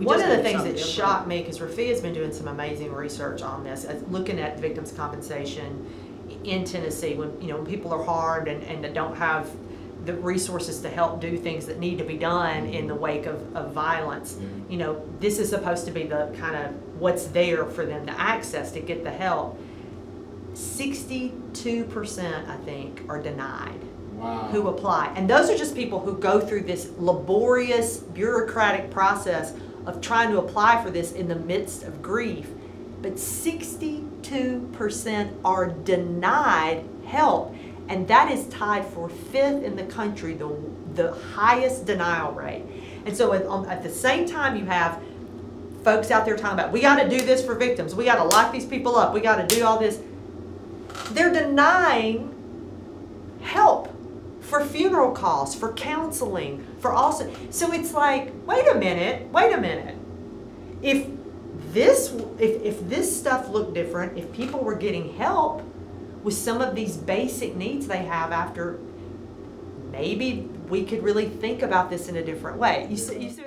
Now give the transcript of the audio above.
We One just of the need things something that different. shocked me, because Rafia's been doing some amazing research on this, uh, looking at victims' compensation in Tennessee, when, you know, when people are harmed and, and that don't have the resources to help do things that need to be done in the wake of, of violence. You know, this is supposed to be the kind of what's there for them to access to get the help. Sixty-two percent, I think, are denied Wow. who apply. And those are just people who go through this laborious bureaucratic process of trying to apply for this in the midst of grief. But 62% are denied help. And that is tied for fifth in the country, the, the highest denial rate. And so at, um, at the same time, you have folks out there talking about, we got to do this for victims, we got to lock these people up, we got to do all this. They're denying for funeral costs, for counseling, for also. So it's like, wait a minute, wait a minute. If this, if, if this stuff looked different, if people were getting help with some of these basic needs they have after, maybe we could really think about this in a different way. You see, you see